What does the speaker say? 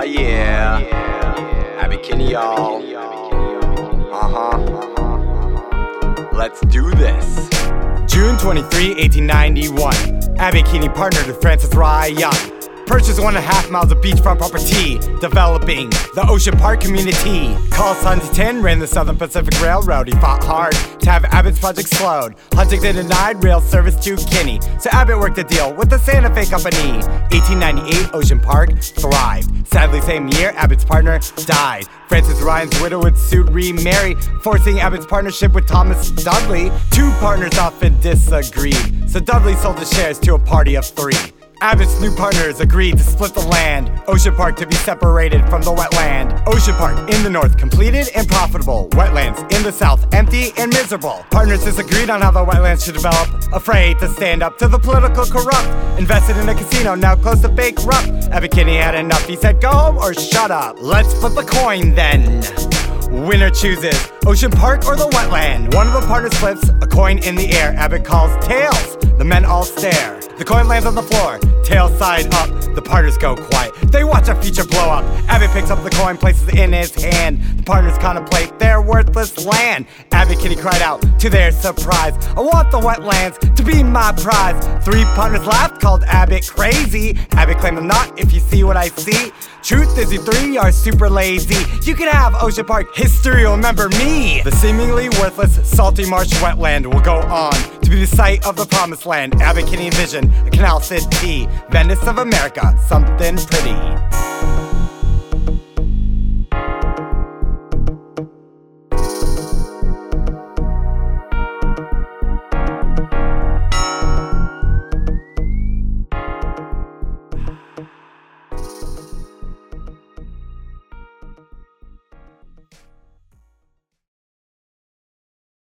Oh yeah. Abbot Kinney, y'all. Uh huh. Let's do this. June 23, 1891. Abbot Kinney partnered with Francis Ryan. Purchased one and a half miles of beachfront property, developing the Ocean Park community. Carl Huntington ran the Southern Pacific Railroad. He fought hard to have Abbot's project slowed. Huntington denied rail service to Kinney, so Abbot worked a deal with the Santa Fe Company. 1898, Ocean Park thrived. Sadly, same year, Abbot's partner died. Francis Ryan's widow would suit remarry, forcing Abbot's partnership with Thomas Dudley. Two partners often disagreed, so Dudley sold his shares to a party of three. Abbot's new partners agreed to split the land. Ocean Park to be separated from the wetland. Ocean Park in the north, completed and profitable. Wetlands in the south, empty and miserable. Partners disagreed on how the wetlands should develop. Afraid to stand up to the political corrupt. Invested in a casino, now close to bankrupt. Abbot Kinney had enough. He said, go home or shut up. Let's flip the coin then. Winner chooses Ocean Park or the wetland. One of the partners flips a coin in the air. Abbot calls tails. The men all stare. The coin lands on the floor, tail side up. The partners go quiet. They watch a future blow up. Abbot picks up the coin, places it in his hand. The partners contemplate their worthless land. Abbot Kinney cried out to their surprise, I want the wetlands to be my prize. Three partners laughed, called Abbot crazy. Abbot claimed them not, if you see what I see. Truth is, you three are super lazy. You can have Ocean Park, history remember me. The seemingly worthless salty marsh wetland will go on to be the site of the promised land. Abbot Kinney envisioned a canal city, Venice of America, something pretty.